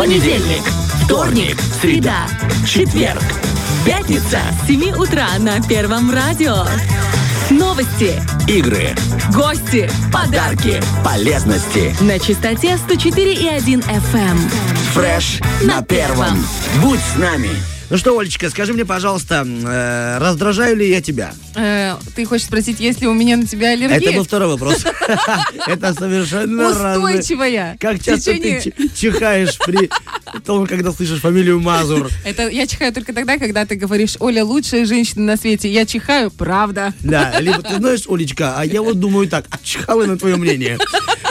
Понедельник, вторник, среда, четверг, пятница. С 7 утра на Первом радио. Новости, Игры, гости, подарки, полезности. на частоте 104,1 FM. Фреш на первом. Будь с нами. Ну что, Олечка, скажи мне, пожалуйста, э, раздражаю ли я тебя? Э, ты хочешь спросить, есть ли у меня на тебя аллергия? Это был второй вопрос. Это совершенно. Устойчивая. Как часто ты чихаешь при том, когда слышишь фамилию Мазур? Это я чихаю только тогда, когда ты говоришь, Оля, лучшая женщина на свете. Я чихаю, правда. Да, либо ты знаешь, Олечка, а я вот думаю так, а чихало на твое мнение.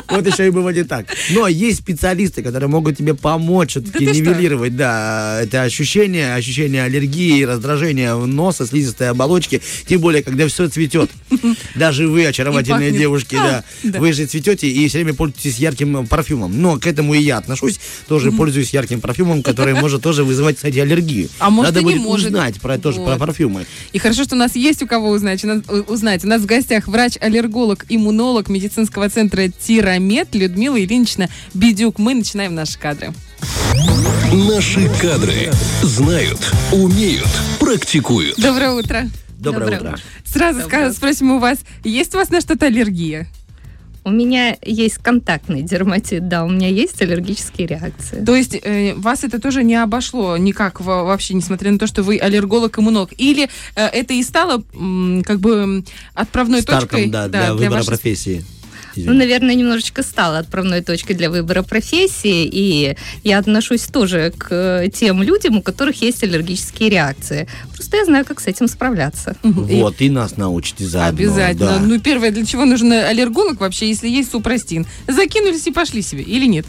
Вот еще и бывает и так. Но есть специалисты, которые могут тебе помочь все-таки нивелировать, да, это ощущение, ощущение аллергии, раздражения носа, слизистой оболочки, тем более, когда все цветет. Даже вы, очаровательные девушки, А, да, да. вы же цветете и все время пользуетесь ярким э, парфюмом. Но к этому и я отношусь, тоже пользуюсь ярким парфюмом, который может тоже вызывать, кстати, аллергию. А может, Надо и не будет может. узнать про, тоже про парфюмы. И хорошо, что у нас есть у кого узнать. У- узнать. У нас в гостях врач-аллерголог, иммунолог медицинского центра Тирамед Людмила Ильинична Бедюк. Мы начинаем наши кадры. Наши кадры знают, умеют, практикуют. Доброе утро. Доброе, утро. Сразу ска- спросим у вас, есть у вас на что-то аллергия? У меня есть контактный дерматит, да, у меня есть аллергические реакции. То есть э, вас это тоже не обошло никак во- вообще, несмотря на то, что вы аллерголог-иммунолог? Или э, это и стало м, как бы отправной Стартом, точкой да, для выбора вашей- профессии. Ну, Извини. наверное, немножечко стала отправной точкой для выбора профессии, и я отношусь тоже к э, тем людям, у которых есть аллергические реакции. Просто я знаю, как с этим справляться. Мгм. И- Вот, и нас научите заодно. Обязательно. да. Ну, первое, для чего нужен аллерголог вообще, если есть супрастин? Закинулись и пошли себе, или нет?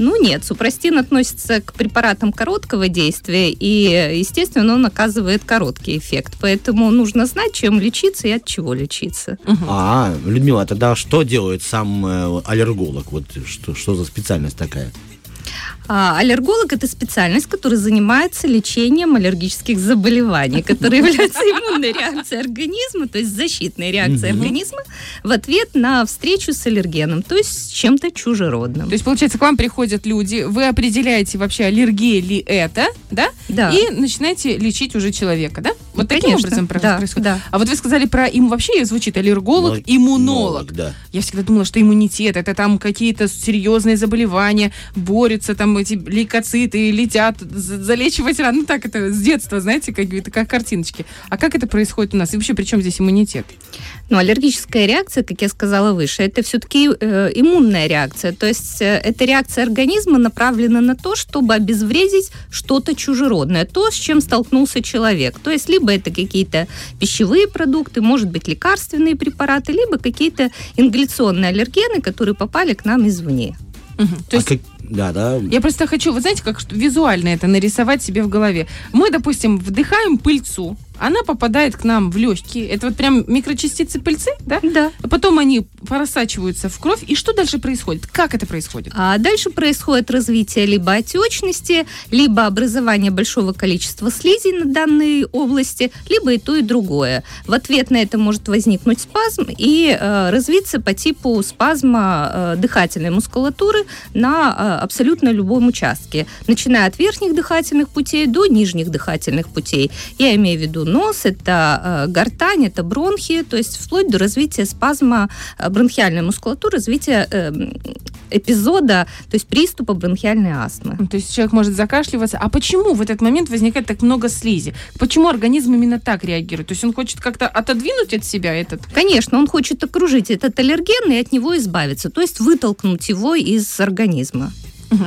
Ну нет, супрастин относится к препаратам короткого действия, и, естественно, он оказывает короткий эффект. Поэтому нужно знать, чем лечиться и от чего лечиться. А, Людмила, тогда что делает сам э, аллерголог? Вот что, что за специальность такая? А, аллерголог – это специальность, которая занимается лечением аллергических заболеваний, которые являются иммунной реакцией организма, то есть защитной реакцией организма в ответ на встречу с аллергеном, то есть с чем-то чужеродным. То есть, получается, к вам приходят люди, вы определяете вообще, аллергия ли это, да? Да. И начинаете лечить уже человека, да? Вот таким Конечно, образом да, происходит. да. А вот вы сказали про им вообще звучит аллерголог, Мол- иммунолог. да. Я всегда думала, что иммунитет это там какие-то серьезные заболевания, борются там эти лейкоциты, летят, за- залечивать раны. Ну так это с детства, знаете, как, это как картиночки. А как это происходит у нас? И вообще, при чем здесь иммунитет? Но аллергическая реакция, как я сказала выше, это все-таки иммунная реакция. То есть э, эта реакция организма направлена на то, чтобы обезвредить что-то чужеродное, то, с чем столкнулся человек. То есть либо это какие-то пищевые продукты, может быть лекарственные препараты, либо какие-то ингаляционные аллергены, которые попали к нам извне. Мгм. То А есть как- Да, да. Я просто хочу, вы знаете, как визуально это нарисовать себе в голове. Мы, допустим, вдыхаем пыльцу, она попадает к нам в легкие. Это вот прям микрочастицы пыльцы, да? Да. А Потом они просачиваются в кровь. И что дальше происходит? Как это происходит? А дальше происходит развитие либо отечности, либо образование большого количества слизей на данной области, либо и то, и другое. В ответ на это может возникнуть спазм и э, развиться по типу спазма э, дыхательной мускулатуры на э, абсолютно любом участке, начиная от верхних дыхательных путей до нижних дыхательных путей. Я имею в виду нос, это э, гортань, это бронхи, то есть вплоть до развития спазма э, бронхиальной мускулатуры, развития э, эпизода, то есть приступа бронхиальной астмы. То есть человек может закашливаться. А почему в этот момент возникает так много слизи? Почему организм именно так реагирует? То есть он хочет как-то отодвинуть от себя этот... Конечно, он хочет окружить этот аллерген и от него избавиться, то есть вытолкнуть его из организма.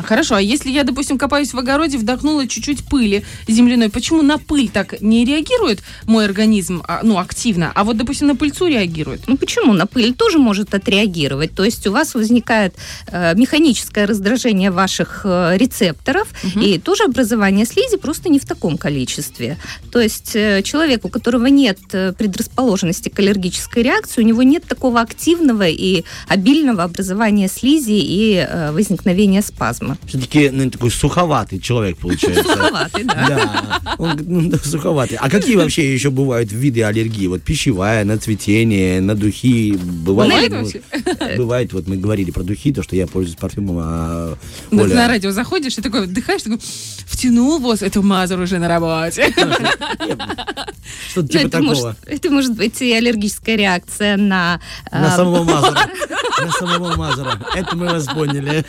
Хорошо, а если я, допустим, копаюсь в огороде, вдохнула чуть-чуть пыли земляной, почему на пыль так не реагирует мой организм, а, ну, активно, а вот, допустим, на пыльцу реагирует? Ну почему? На пыль тоже может отреагировать. То есть у вас возникает э, механическое раздражение ваших э, рецепторов Мгм. и тоже образование слизи, просто не в таком количестве. То есть э, человек, у которого нет э, предрасположенности к аллергической реакции, у него нет такого активного и обильного образования слизи и э, возникновения спазма. Спазма. Все-таки ну, такой суховатый человек получается. Суховатый, да. Да, он ну, суховатый. А какие вообще еще бывают виды аллергии? Вот пищевая, на цветение, на духи. Бывает, Бывает вообще? бывает, вот мы говорили про духи, то, что я пользуюсь парфюмом, а Вот Оля- на радио заходишь и такой вдыхаешь, такой, втянул воздух, это Мазур уже на работе. что-то Ну, типа такого. это может быть и аллергическая реакция на... На а, самого Мазура. На самого Мазура. Это мы вас поняли.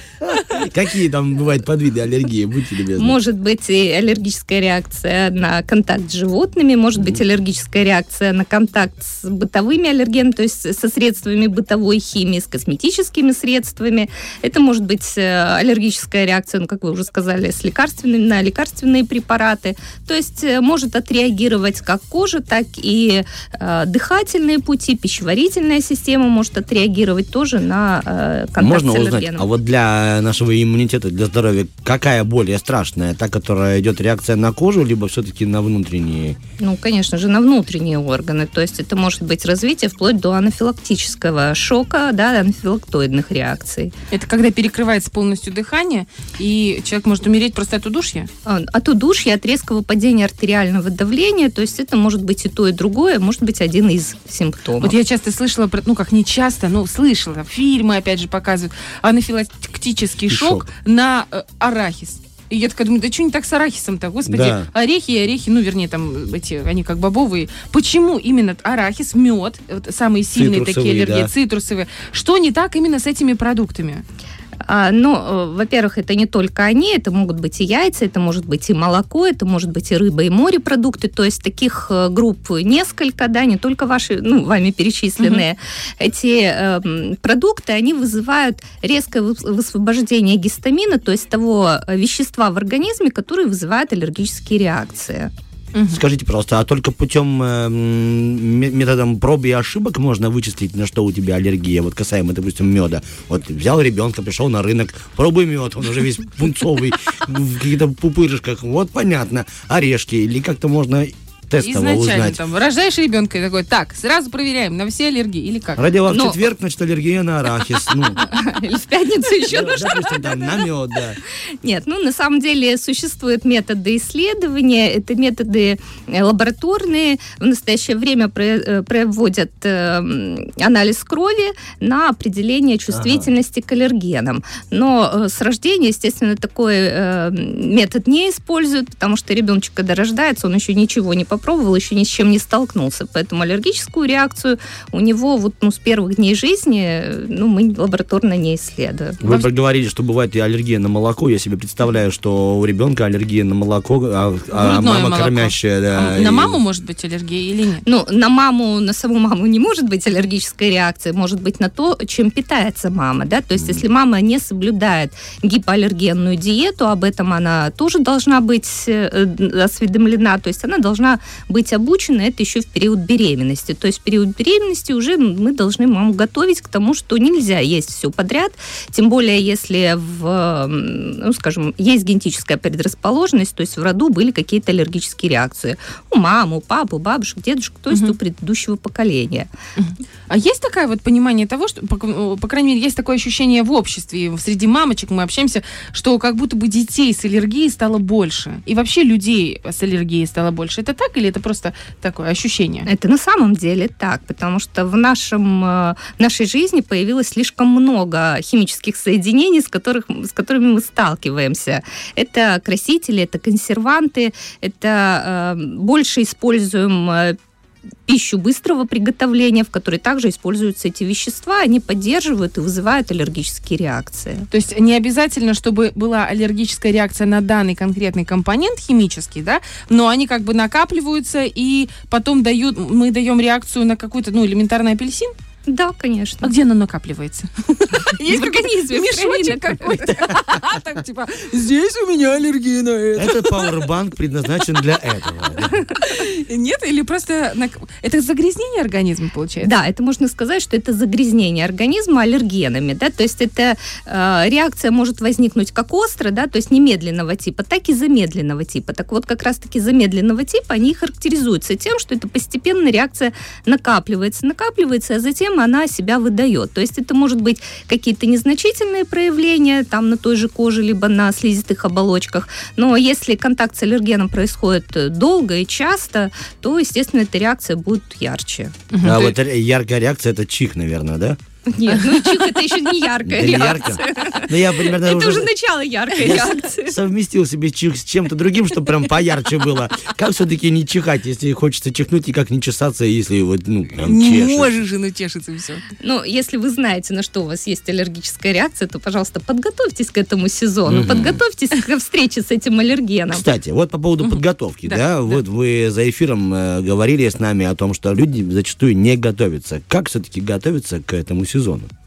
Какие там бывают подвиды аллергии? Будьте любезны. Может быть и аллергическая реакция на контакт с животными, может быть аллергическая реакция на контакт с бытовыми аллергенами, то есть со средствами бытовой химии, с косметическими средствами. Это может быть э, аллергическая реакция, ну, как вы уже сказали, с лекарственными, на лекарственные препараты. То есть э, может отреагировать как кожа, так и э, дыхательные пути, пищеварительная система может отреагировать тоже на э, контакт Можно с узнать, аллергеном. а вот для нашего иммунитета, для здоровья, какая более страшная? Та, которая идет реакция на кожу, либо все-таки на внутренние? Ну, конечно же, на внутренние органы. То есть это может быть развитие вплоть до анафилактического шока, да, анафилактоидных реакций. Это когда перекрывается полностью дыхание, и человек может умереть просто от удушья? А, От удушья, от резкого падения артериального давления, то есть это может быть и то, и другое, может быть один из симптомов. Вот я часто слышала, про- ну как не часто, но слышала, фильмы опять же показывают, анафилактический шок, шок. на э, арахис. И я такая думаю, да что не так с арахисом-то, господи, Да. орехи и орехи, ну, вернее, там эти, они как бобовые. Почему именно арахис, мед, вот самые сильные такие Цитрусовые, аллергии, да. цитрусовые, что не так именно с этими продуктами? А, ну, э, во-первых, это не только они, это могут быть и яйца, это может быть и молоко, это может быть и рыба, и морепродукты. То есть таких э, групп несколько, да, не только ваши, ну, вами перечисленные. Эти э, продукты, они вызывают резкое выс- высвобождение гистамина, то есть того э, вещества в организме, которое вызывает аллергические реакции. Скажите, пожалуйста, а только путем э, методом проб и ошибок можно вычислить, на что у тебя аллергия? Вот касаемо, допустим, меда. Вот взял ребенка, пришел на рынок, пробуй мед, он уже весь пунцовый, в каких-то пупырышках. Вот понятно. Орешки. Или как-то можно тестово Изначально узнать. там рождаешь ребенка и такой, так, сразу проверяем на все аллергии или как? Родила в Но- четверг, значит, аллергия на арахис. Ну, Или в пятницу еще да, допустим, там, на мед, да. Нет, ну на самом деле существуют методы исследования, это методы э, лабораторные. В настоящее время э, проводят э, м, анализ крови на определение чувствительности к аллергенам. Но э, с рождения, естественно, такой э, метод не используют, потому что ребеночек, когда рождается, он еще ничего не попробовал, еще ни с чем не столкнулся. Поэтому аллергическую реакцию у него вот ну, с первых дней жизни э, ну, мы лабораторно не исследуем. Вы проговорили, что бывает и аллергия на молоко. Я себе представляю, что у ребенка аллергия на молоко, а, а мама молоко. кормящая, да. А на и- маму может быть аллергия или нет? Ну, на маму, на саму маму не может быть аллергическая реакция, может быть на то, чем питается мама, да, то есть если мама не соблюдает гипоаллергенную диету, об этом она тоже должна быть э, осведомлена, то есть она должна быть обучена, это еще в период беременности, то есть в период беременности уже мы должны маму готовить к тому, что нельзя есть все подряд, тем более если в, ну, скажем, есть генетическая предрасположенность, то есть в роду были какие-то аллергические реакции у мамы, у папы, у бабушек, дедушек, то есть Мгм. у предыдущего поколения. А есть такое вот понимание того, что, по, ну, по крайней мере, есть такое ощущение в обществе, среди мамочек мы общаемся, что как будто бы детей с аллергией стало больше. И вообще людей с аллергией стало больше. Это так или это просто такое ощущение? Это на самом деле так, потому что в, нашем, э, в нашей жизни появилось слишком много химических соединений, с, которых, с которыми мы сталкиваемся. Это красители, это консерванты, это э, больше используем э, пищу быстрого приготовления, в которой также используются эти вещества, они поддерживают и вызывают аллергические реакции. То есть не обязательно, чтобы была аллергическая реакция на данный конкретный компонент химический, да, но они как бы накапливаются и потом дают, мы даем реакцию на какой-то, ну, элементарный апельсин. Да, А конечно. где оно накапливается? В организме, Мешочек какой-то. Так, типа, здесь у меня аллергия на это. Этот пауэрбанк предназначен для этого. Нет, или просто... Это загрязнение организма, получается? Да, это можно сказать, что это загрязнение организма аллергенами, да, то есть это э, реакция может возникнуть как остро, да, то есть немедленного типа, так и замедленного типа. Так вот, как раз-таки замедленного типа, они характеризуются тем, что это постепенно реакция накапливается, накапливается, а затем система, она себя выдает. То есть это может быть какие-то незначительные проявления там на той же коже, либо на слизистых оболочках. Но если контакт с аллергеном происходит э, долго и часто, то, естественно, эта реакция будет ярче. А вот яркая реакция это чих, наверное, да? Нет, ну чих это еще не яркая Это не ярко? реакция. Ну, я примерно Это уже уже начало яркой я реакции. совместил себе чих с чем-то другим, чтобы прям поярче было. Как все-таки не чихать, если хочется чихнуть, и как не чесаться, если вот, ну, прям Не чешет? можешь же, ну чешется и все. Ну, если вы знаете, на что у вас есть аллергическая реакция, то, пожалуйста, подготовьтесь к этому сезону, Мгм. подготовьтесь к встрече с этим аллергеном. Кстати, вот по поводу подготовки, Да, да, да. вот вы за эфиром э, говорили с нами о том, что люди зачастую не готовятся. Как все-таки готовиться к этому сезону? сезона.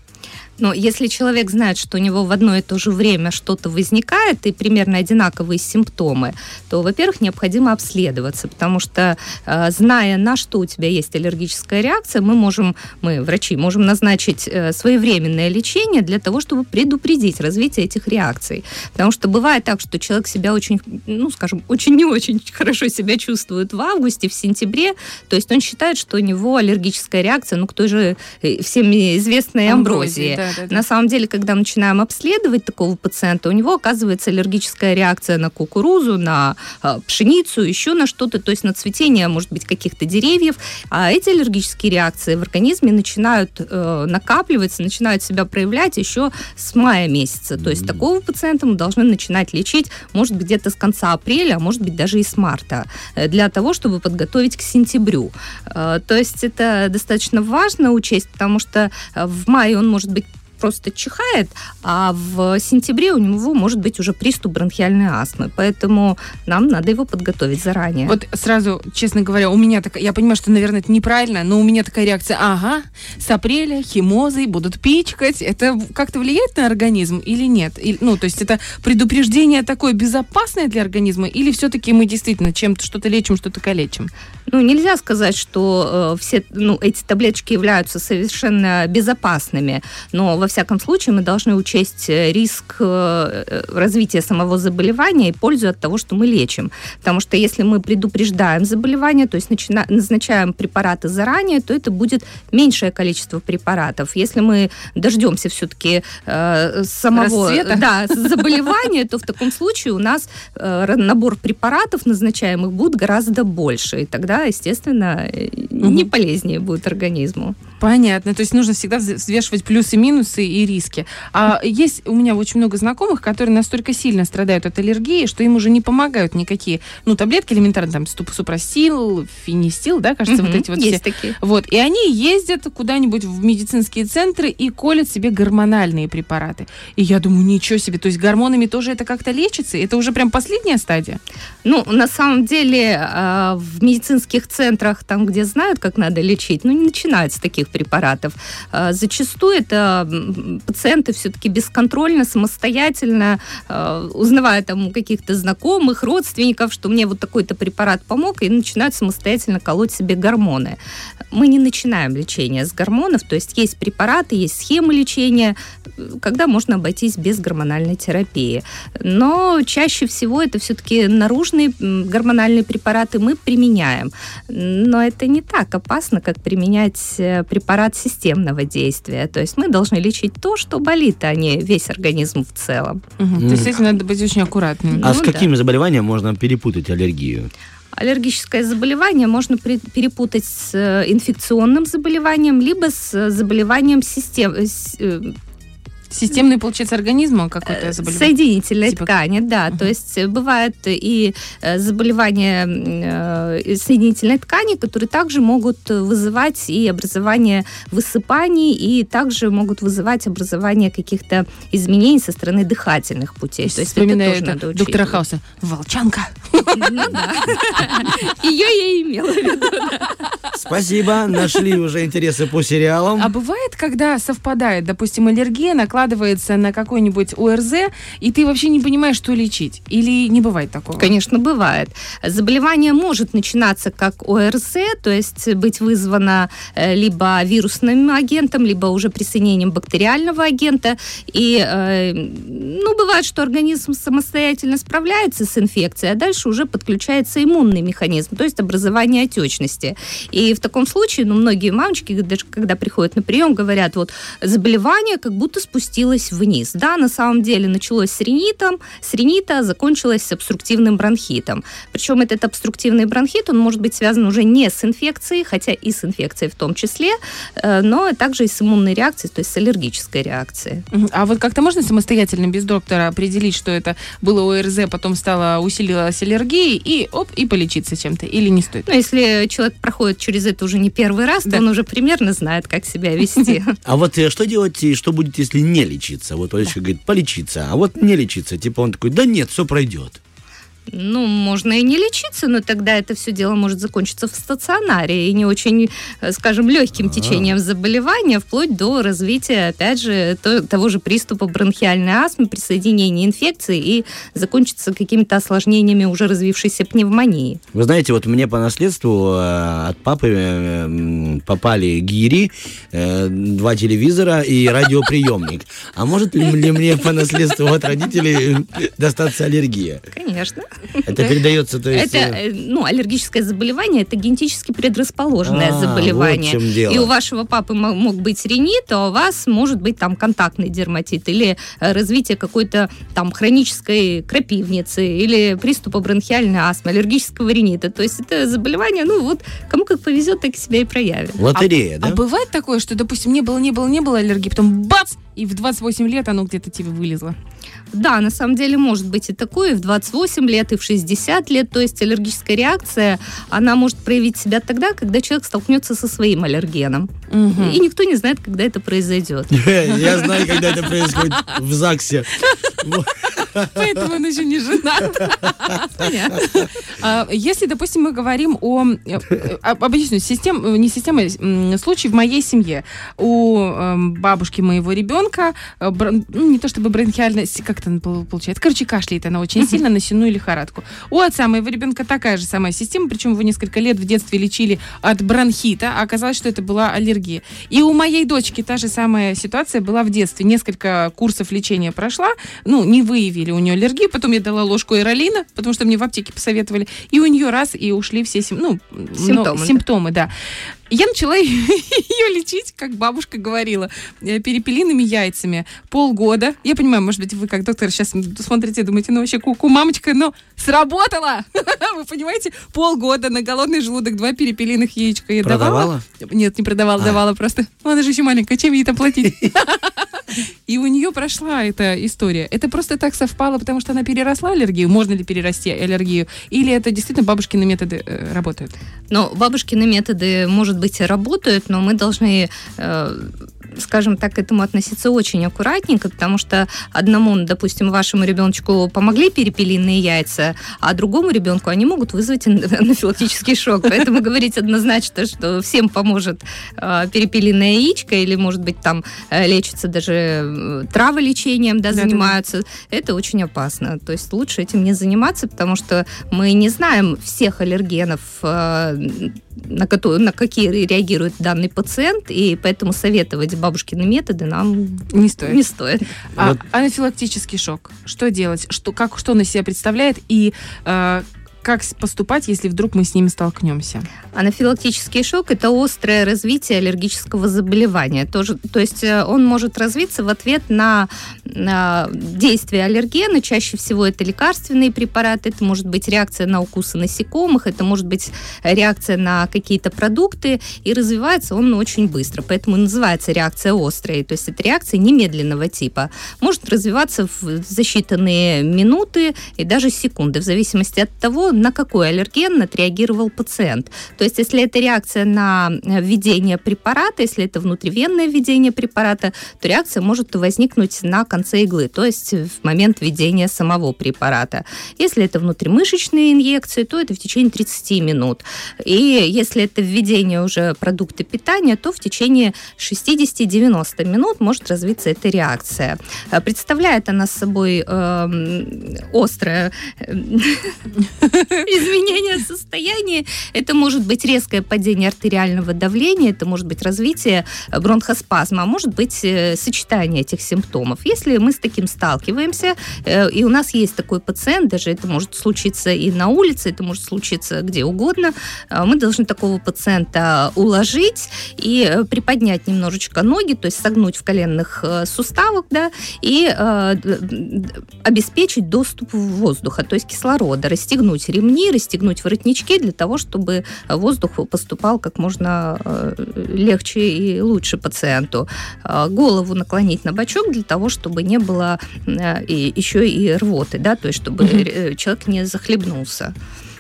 Но если человек знает, что у него в одно и то же время что-то возникает и примерно одинаковые симптомы, то, во-первых, необходимо обследоваться, потому что, э, зная, на что у тебя есть аллергическая реакция, мы можем, мы, врачи, можем назначить э, своевременное лечение для того, чтобы предупредить развитие этих реакций. Потому что бывает так, что человек себя очень, ну, скажем, очень не очень хорошо себя чувствует в августе, в сентябре, то есть он считает, что у него аллергическая реакция, ну, к той же э, всем известной амброзии. да, да, да. На самом деле, когда мы начинаем обследовать такого пациента, у него оказывается аллергическая реакция на кукурузу, на э, пшеницу, еще на что-то, то есть на цветение, может быть, каких-то деревьев. А эти аллергические реакции в организме начинают э, накапливаться, начинают себя проявлять еще с мая месяца. То есть такого пациента мы должны начинать лечить, может, где-то с конца апреля, а может быть, даже и с марта, э, для того, чтобы подготовить к сентябрю. Э, То есть это достаточно важно учесть, потому что э, в мае он может быть просто чихает, а в сентябре у него может быть уже приступ бронхиальной астмы. Поэтому нам надо его подготовить заранее. Вот сразу, честно говоря, у меня такая, я понимаю, что, наверное, это неправильно, но у меня такая реакция, ага, с апреля химозой будут пичкать. Это как-то влияет на организм или нет? Или, ну, то есть это предупреждение такое безопасное для организма или все-таки мы действительно чем-то что-то лечим, что-то калечим? Ну, нельзя сказать, что э, все ну, эти таблеточки являются совершенно безопасными, но во всяком случае мы должны учесть э, риск э, э, развития самого заболевания и пользу от того, что мы лечим. Потому что если мы предупреждаем заболевание, то есть назначаем препараты заранее, то это будет меньшее количество препаратов. Если мы дождемся все-таки самого Расцвета? да, заболевания, то в таком случае у нас э, набор препаратов назначаемых будет гораздо больше. И тогда, естественно, э, не полезнее будет организму. Понятно. То есть нужно всегда вз- взвешивать плюсы, минусы и риски. А есть у меня очень много знакомых, которые настолько сильно страдают от аллергии, что им уже не помогают никакие, ну, таблетки элементарно, там, супрастил, финистил, да, кажется, вот Мгм, эти вот Есть все. такие. Вот, и они ездят куда-нибудь в медицинские центры и колят себе гормональные препараты. И я думаю, ничего себе, то есть гормонами тоже это как-то лечится? Это уже прям последняя стадия? Ну, на самом деле, а, в медицинских центрах, там, где знают, как надо лечить, ну, не начинают с таких препаратов. А, Зачастую это пациенты все-таки бесконтрольно, самостоятельно, а, узнавая там у каких-то знакомых, родственников, что мне вот такой-то препарат помог, и начинают самостоятельно колоть себе гормоны. Мы не начинаем лечение с гормонов, то есть есть препараты, есть схемы лечения, когда можно обойтись без гормональной терапии. Но чаще всего это все-таки наружные гормональные препараты мы применяем. Но это не так опасно, как применять э, препарат системного действия. То есть мы должны лечить то, что болит, а не весь организм в целом. Мгм. То есть этим надо быть очень аккуратным. А Ну с да. какими заболеваниями можно перепутать аллергию? Аллергическое заболевание можно при- перепутать с э, инфекционным заболеванием, либо с э, заболеванием систем, э, с- э, Системный, получается, организма какой-то заболевание? соединительной Типа- ткани, да. Мгм. То есть э, бывают и э, заболевания э, соединительной ткани, которые также могут вызывать и образование высыпаний, и также могут вызывать образование каких-то изменений со стороны дыхательных путей. То есть это тоже это надо доктора. Хауса. Волчанка. Ее я имела в виду. Спасибо, нашли уже интересы по сериалам. А бывает, когда совпадает, допустим, аллергия накладывается на какой-нибудь ОРЗ, и ты вообще не понимаешь, что лечить? Или не бывает такого? Конечно, бывает. Заболевание может начинаться как ОРЗ, то есть быть вызвано э, либо вирусным агентом, либо уже присоединением бактериального агента. И, э, ну, бывает, что организм самостоятельно справляется с инфекцией, а дальше уже уже подключается иммунный механизм, то есть образование отечности. И в таком случае, ну, многие мамочки, даже когда приходят на прием, говорят, вот, заболевание как будто спустилось вниз. Да, на самом деле началось с ринитом, с ринита закончилось с обструктивным бронхитом. Причем этот обструктивный бронхит, он может быть связан уже не с инфекцией, хотя и с инфекцией в том числе, э, но также и с иммунной реакцией, то есть с аллергической реакцией. А вот как-то можно самостоятельно без доктора определить, что это было ОРЗ, потом стало усилилась аллергия, и оп, и полечиться чем-то? Или не стоит? Ну, если человек проходит через это уже не первый раз, Да. то он уже примерно знает, как себя вести. А вот э, что делать и что будет, если не лечиться? Вот Олечка говорит, полечиться, а вот не лечиться. Типа он такой, да нет, все пройдет. Ну, можно и не лечиться, но тогда это все дело может закончиться в стационаре и не очень, э, скажем, легким течением заболевания, вплоть до развития, опять же, то- того же приступа бронхиальной астмы, присоединения инфекции и закончится какими-то осложнениями уже развившейся пневмонии. Вы знаете, вот мне по наследству э, от папы э, попали гири, два телевизора и радиоприемник. А может ли, мне по наследству от родителей достаться аллергия? Конечно. Это передается, то есть... Это, э, э, ну, аллергическое заболевание, это генетически предрасположенное А, заболевание. вот в чем дело. И у вашего папы мо- мог быть ринит, а у вас может быть там контактный дерматит или э, развитие какой-то там хронической крапивницы или приступа бронхиальной астмы, аллергического ринита. То есть это заболевание, ну вот, кому как повезет, так себя и проявит. Лотерея, А да? бывает такое, что, допустим, не было, не было, не было аллергии, потом бац, и в 28 лет оно где-то тебе вылезло. Да, на самом деле может быть и такое, и в 28 лет, и в 60 лет. То есть аллергическая реакция, она может проявить себя тогда, когда человек столкнется со своим аллергеном. Мгм. И никто не знает, когда это произойдет. Я знаю, когда это происходит в ЗАГСе. Поэтому он еще не женат. А, Если, допустим, мы говорим о... э, Объясню, систем, не система, случай в моей семье. У эм, бабушки моего ребенка, э, брон- ну, не то чтобы бронхиальная, с- как это пол- получается, короче, кашляет она очень сильно на сенную лихорадку. У отца моего ребенка такая же самая система, причем его несколько лет в детстве лечили от бронхита, а оказалось, что это была аллергия. И у моей дочки та же самая ситуация была в детстве. Несколько курсов лечения прошла, ну, не выявили у нее аллергию, потом я дала ложку аэролина, потому что мне в аптеке посоветовали, и у нее раз, и ушли все сим- ну, Симптомы, но- да. симптомы, да. Я начала ее лечить, как бабушка говорила, э, перепелиными яйцами. Полгода. Я понимаю, может быть, вы как доктор сейчас смотрите, думаете, ну вообще куку, мамочка, но сработало! Вы понимаете? Полгода на голодный желудок два перепелиных яичка я давала. Продавала? Нет, не продавала, А. давала просто. Ну, Она же еще маленькая, чем ей это платить? И у нее прошла эта история. Это просто так совпало, потому что она переросла аллергию. Можно ли перерасти аллергию? Или это действительно бабушкины методы э, работают? Но бабушкины методы, может быть, и работают, но мы должны, э, скажем так, к этому относиться очень аккуратненько, потому что одному, допустим, вашему ребеночку помогли перепелиные яйца, а другому ребенку они могут вызвать ан- анафилактический шок. Поэтому говорить однозначно, что всем поможет э, перепелиное яичко, или, может быть, там э, лечится даже траволечением, да, занимаются, это очень опасно. То есть лучше этим не заниматься, потому что мы не знаем всех аллергенов, на, которые, на какие реагирует данный пациент, и поэтому советовать бабушкины методы нам Не стоит. не стоит. А Вот. анафилактический шок. Что делать? Что, как, что он из себя представляет? И э, как поступать, если вдруг мы с ними столкнемся? Анафилактический шок – это острое развитие аллергического заболевания. Тоже, то есть э, он может развиться в ответ на, на действие аллергена. Чаще всего это лекарственные препараты, это может быть реакция на укусы насекомых, это может быть реакция на какие-то продукты, и развивается он очень быстро. Поэтому называется реакция острая. То есть это реакция немедленного типа. Может развиваться в за считанные минуты и даже секунды, в зависимости от того, на какой аллерген отреагировал пациент. То есть, если это реакция на э, введение препарата, если это внутривенное введение препарата, то реакция может возникнуть на конце иглы, то есть в момент введения самого препарата. Если это внутримышечные инъекции, то это в течение 30 минут. И если это введение уже продукта питания, то в течение 60-90 минут может развиться эта реакция. Э, Представляет она собой эм, острое, эм, изменение состояния. Это может быть резкое падение артериального давления, это может быть развитие бронхоспазма, а может быть э, сочетание этих симптомов. Если мы с таким сталкиваемся, э, и у нас есть такой пациент, даже это может случиться и на улице, это может случиться где угодно, э, мы должны такого пациента уложить и э, приподнять немножечко ноги, то есть согнуть в коленных э, суставах, да, и э, обеспечить доступ воздуха, то есть кислорода, расстегнуть ремни, расстегнуть воротнички для того, чтобы воздух поступал как можно э, легче и лучше пациенту. Э, Голову наклонить на бочок для того, чтобы не было э, еще и рвоты, да, то есть чтобы э, человек не захлебнулся.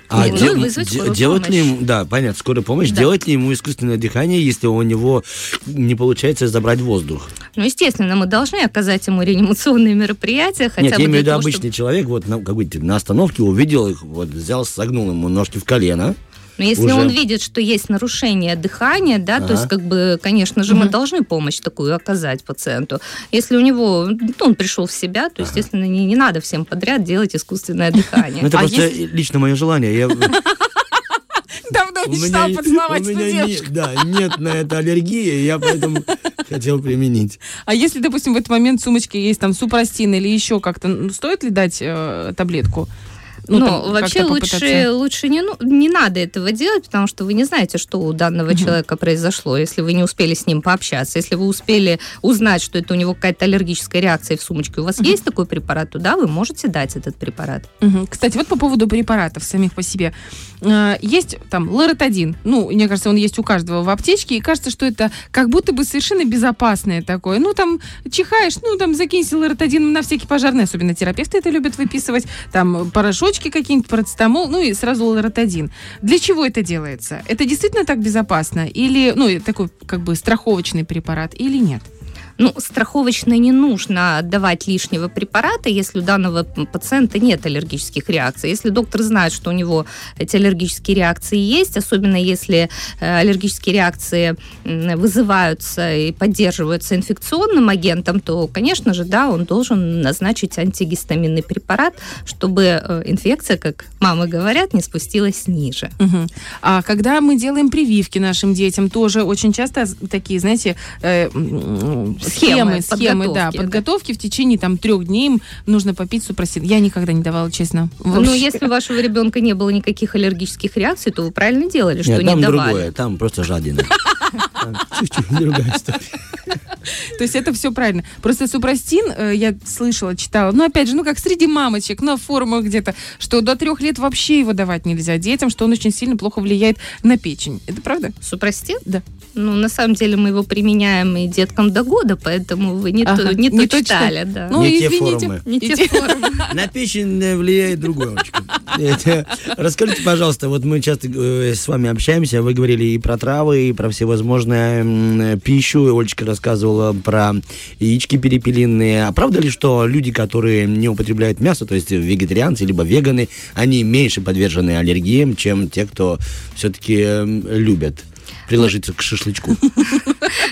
А Ну, де- вызвать делать ли ему, да, понятно, скорая помощь, Да. делать ли ему искусственное дыхание, если у него не получается забрать воздух? Ну, естественно, мы должны оказать ему реанимационные мероприятия, хотя Нет, бы я имею в виду обычный человек, вот на, как бы, на остановке увидел их, вот взял, согнул ему ножки в колено. Но если Уже. он видит, что есть нарушение дыхания, да, Ага. то есть, как бы, конечно же, мы должны помощь такую оказать пациенту. Если у него, ну, он пришел в себя, то, естественно, не, не надо всем подряд делать искусственное дыхание. Ну, это А просто лично мое желание. Я, Давно мечтал поцеловать у эту меня не- да, нет на это аллергии, я поэтому хотел применить. А если, допустим, в этот момент в сумочке есть там супрастин или еще как-то, ну, стоит ли дать э, таблетку? Ну, там вообще лучше, лучше не, ну, не надо этого делать, потому что вы не знаете, что у данного человека произошло, если вы не успели с ним пообщаться. Если вы успели узнать, что это у него какая-то аллергическая реакция в сумочке, у вас есть такой препарат, да, вы можете дать этот препарат. Мгм. Кстати, вот по поводу препаратов самих по себе. Э, Есть там лоротадин. Ну, мне кажется, он есть у каждого в аптечке. И кажется, что это как будто бы совершенно безопасное такое. Ну, там чихаешь, ну, там закинься лоротадин на всякий пожарный. Особенно терапевты это любят выписывать. Там порошочки какие-нибудь, парацетамол, ну и сразу лоротадин. Для чего это делается? Это действительно так безопасно? Или, ну, такой как бы страховочный препарат или нет? Ну, страховочно не нужно давать лишнего препарата, если у данного пациента нет аллергических реакций. Если доктор знает, что у него эти аллергические реакции есть, особенно если э, аллергические реакции вызываются и поддерживаются инфекционным агентом, то, конечно же, да, он должен назначить антигистаминный препарат, чтобы э, инфекция, как мамы говорят, не спустилась ниже. Мгм. А когда мы делаем прививки нашим детям, тоже очень часто такие, знаете, э, Схемы, схемы, схемы, да, подготовки, да. подготовки в течение там трех дней им нужно попить супрасин. Я никогда не давала, честно. Ну, если у вашего ребенка не было никаких аллергических реакций, то вы правильно делали, что Нет, не там давали. другое, там просто жадина. Чуть-чуть другая история. То есть это все правильно. Просто супрастин, э, я слышала, читала, ну, опять же, ну, как среди мамочек, на форумах где-то, что до трех лет вообще его давать нельзя детям, что он очень сильно плохо влияет на печень. Это правда? Супрастин? Да. Ну, на самом деле мы его применяем и деткам до года, поэтому вы не, Ага, то, не, не то читали, да. Ну, Не те извините. форумы. не те те- формы. На печень э, влияет другое. Это- Расскажите, пожалуйста, вот мы часто э, с вами общаемся, вы говорили и про травы, и про всевозможные м, пищу. И Олечка рассказывала про яички перепелиные. А правда ли, что люди, которые не употребляют мясо, то есть вегетарианцы либо веганы, они меньше подвержены аллергиям, чем те, кто все-таки любят приложиться к шашлычку?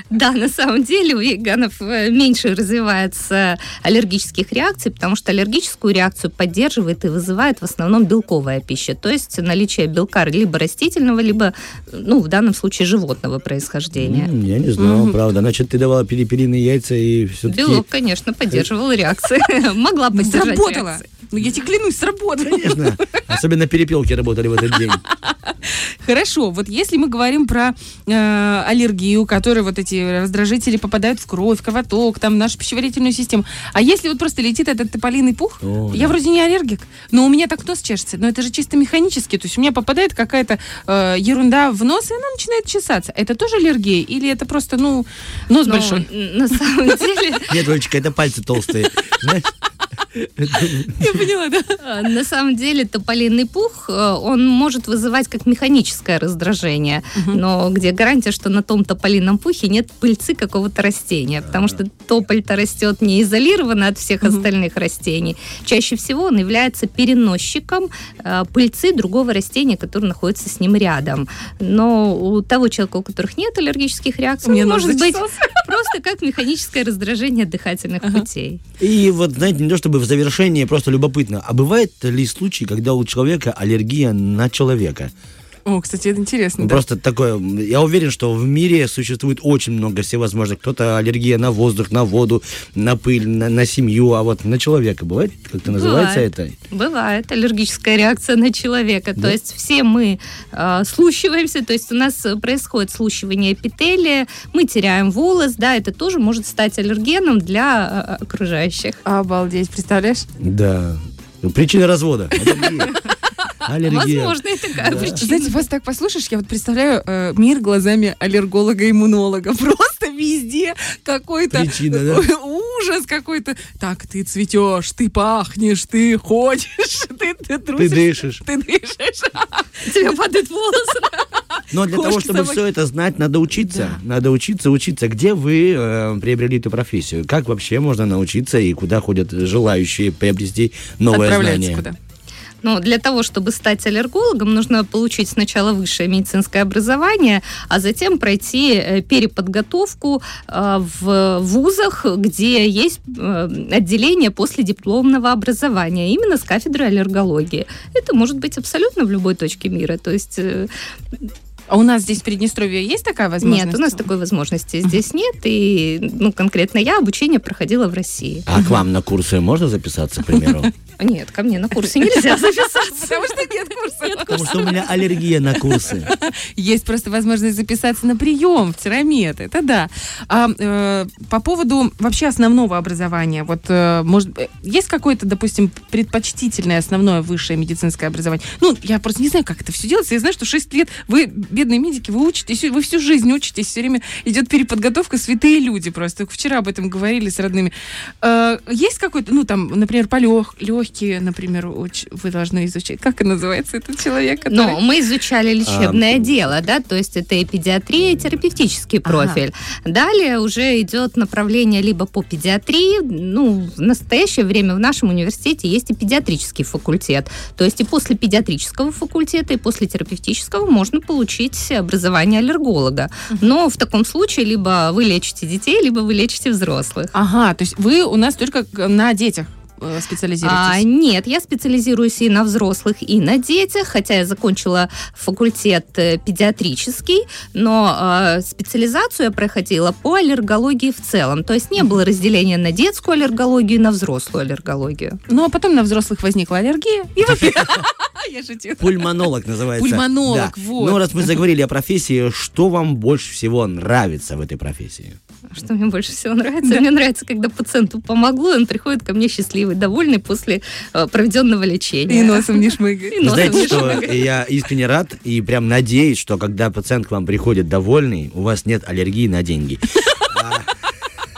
Да, на самом деле у веганов э, меньше развивается аллергических реакций, потому что аллергическую реакцию поддерживает и вызывает в основном белковая пища, то есть наличие белка либо растительного, либо, ну, в данном случае, животного происхождения. Я не знал, правда. Значит, ты давала перепелиные яйца и все-таки... Белок, конечно, поддерживал реакции. Могла поддержать Сработало. Ну, я тебе клянусь, сработало. Конечно. Особенно перепелки работали в этот день. Хорошо, вот если мы говорим про э, аллергию, которые вот эти раздражители попадают в кровь, кровоток, там, в нашу пищеварительную систему, а если вот просто летит этот тополиный пух, О, я да. вроде не аллергик, но у меня так нос чешется, но это же чисто механически, то есть у меня попадает какая-то э, ерунда в нос, и она начинает чесаться. Это тоже аллергия или это просто, ну, нос Но большой? на самом деле Нет, Олечка, это пальцы толстые. Знаешь? Я поняла, да. А, На самом деле тополиный пух, э, он может вызывать как механическое раздражение, но где гарантия, что на том тополином пухе нет пыльцы какого-то растения, потому что тополь-то растет не изолированно от всех остальных растений. Чаще всего он является переносчиком э, пыльцы другого растения, которое находится с ним рядом. Но у того человека, у которых нет аллергических реакций, нос может быть просто как механическое раздражение дыхательных путей. И вот, знаете, не то чтобы в завершении просто любопытно. А бывает ли случай, когда у человека аллергия на человека? О, кстати, это интересно. Ну, да. Просто такое, я уверен, что в мире существует очень много всевозможных. Кто-то аллергия на воздух, на воду, на пыль, на, на семью, а вот на человека бывает, как-то называется Бывает. это? Бывает аллергическая реакция на человека. То есть все мы э, слущиваемся, то есть у нас происходит слущивание эпителия, мы теряем волос, да, это тоже может стать аллергеном для э, окружающих. Обалдеть, представляешь? Да. Ну, Причина развода. Аллергия. Аллергия. Возможно, и такая Да. причина. Знаете, вас так послушаешь, я вот представляю э, мир глазами аллерголога-иммунолога. Просто везде какой-то Причина, да? ужас какой-то. Так, ты цветешь, ты пахнешь, ты ходишь, ты, ты Ты трусишь, дышишь. ты дышишь. У тебя падает волос. Но для того, чтобы собаки. все это знать, надо учиться. Надо учиться, учиться. Где вы э, приобрели эту профессию? Как вообще можно научиться и куда ходят желающие приобрести новое знание? куда? Но для того, чтобы стать аллергологом, нужно получить сначала высшее медицинское образование, а затем пройти э, переподготовку э, в вузах, где есть э, отделение после дипломного образования, именно с кафедры аллергологии. Это может быть абсолютно в любой точке мира. То есть А у нас здесь в Приднестровье есть такая возможность? нет, у нас такой возможности здесь нет. И ну, конкретно я обучение проходила в России. А к вам на курсы можно записаться, к примеру? Нет, ко мне на курсы нельзя записаться. Потому что нет курса. Потому что у меня аллергия на курсы. Есть просто возможность записаться на прием в Тирамет, это да. А э, по поводу вообще основного образования, вот, э, может, э, есть какое-то, допустим, предпочтительное основное высшее медицинское образование? Ну, я просто не знаю, как это все делается. Я знаю, что 6 лет вы, бедные медики, вы учитесь, вы всю жизнь учитесь, все время идет переподготовка, святые люди просто. Только Вчера об этом говорили с родными. Э, есть какой-то, ну, там, например, по легкие, например, уч- вы должны изучать. Как и называется этот человек? который- Но мы изучали лечебное А, дело, да, то есть это и педиатрия, и терапевтический Ага. профиль. Далее уже идет направление либо по педиатрии, ну, в настоящее время в нашем университете есть и педиатрический факультет. То есть и после педиатрического факультета, и после терапевтического можно получить образование аллерголога. Но в таком случае либо вы лечите детей, либо вы лечите взрослых. Ага, то есть вы у нас только на детях э, А, специализируетесь. нет, я специализируюсь и на взрослых, и на детях, хотя я закончила факультет э, педиатрический, но э, специализацию я проходила по аллергологии в целом. То есть не было разделения на детскую аллергологию и на взрослую аллергологию. Ну, а потом на взрослых возникла аллергия. И я шучу. Пульмонолог называется. Пульмонолог, Да. вот. Ну, раз мы заговорили о профессии, что вам больше всего нравится в этой профессии? Что мне больше всего нравится? Мне нравится, когда пациенту помогло, и он приходит ко мне счастливый, довольный после э, проведенного лечения. И носом не шмыгает. И носом знаете, не что шмыгает. я искренне рад и прям надеюсь, что когда пациент к вам приходит довольный, у вас нет аллергии на деньги.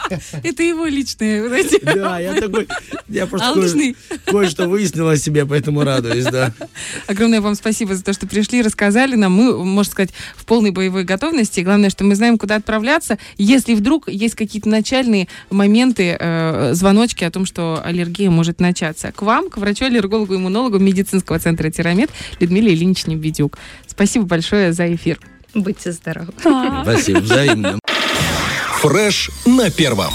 Это его личное. Да, я такой, я просто Алчный. кое-что выяснил о себе, поэтому радуюсь, да. Огромное вам спасибо за то, что пришли, рассказали нам. Мы, можно сказать, в полной боевой готовности. Главное, что мы знаем, куда отправляться. Если вдруг есть какие-то начальные моменты, э, звоночки о том, что аллергия может начаться. К вам, к врачу-аллергологу, иммунологу медицинского центра Тирамет Людмиле Ильиничне Бедюк. Спасибо большое за эфир. Будьте здоровы. Спасибо, взаимно. Фреш на первом.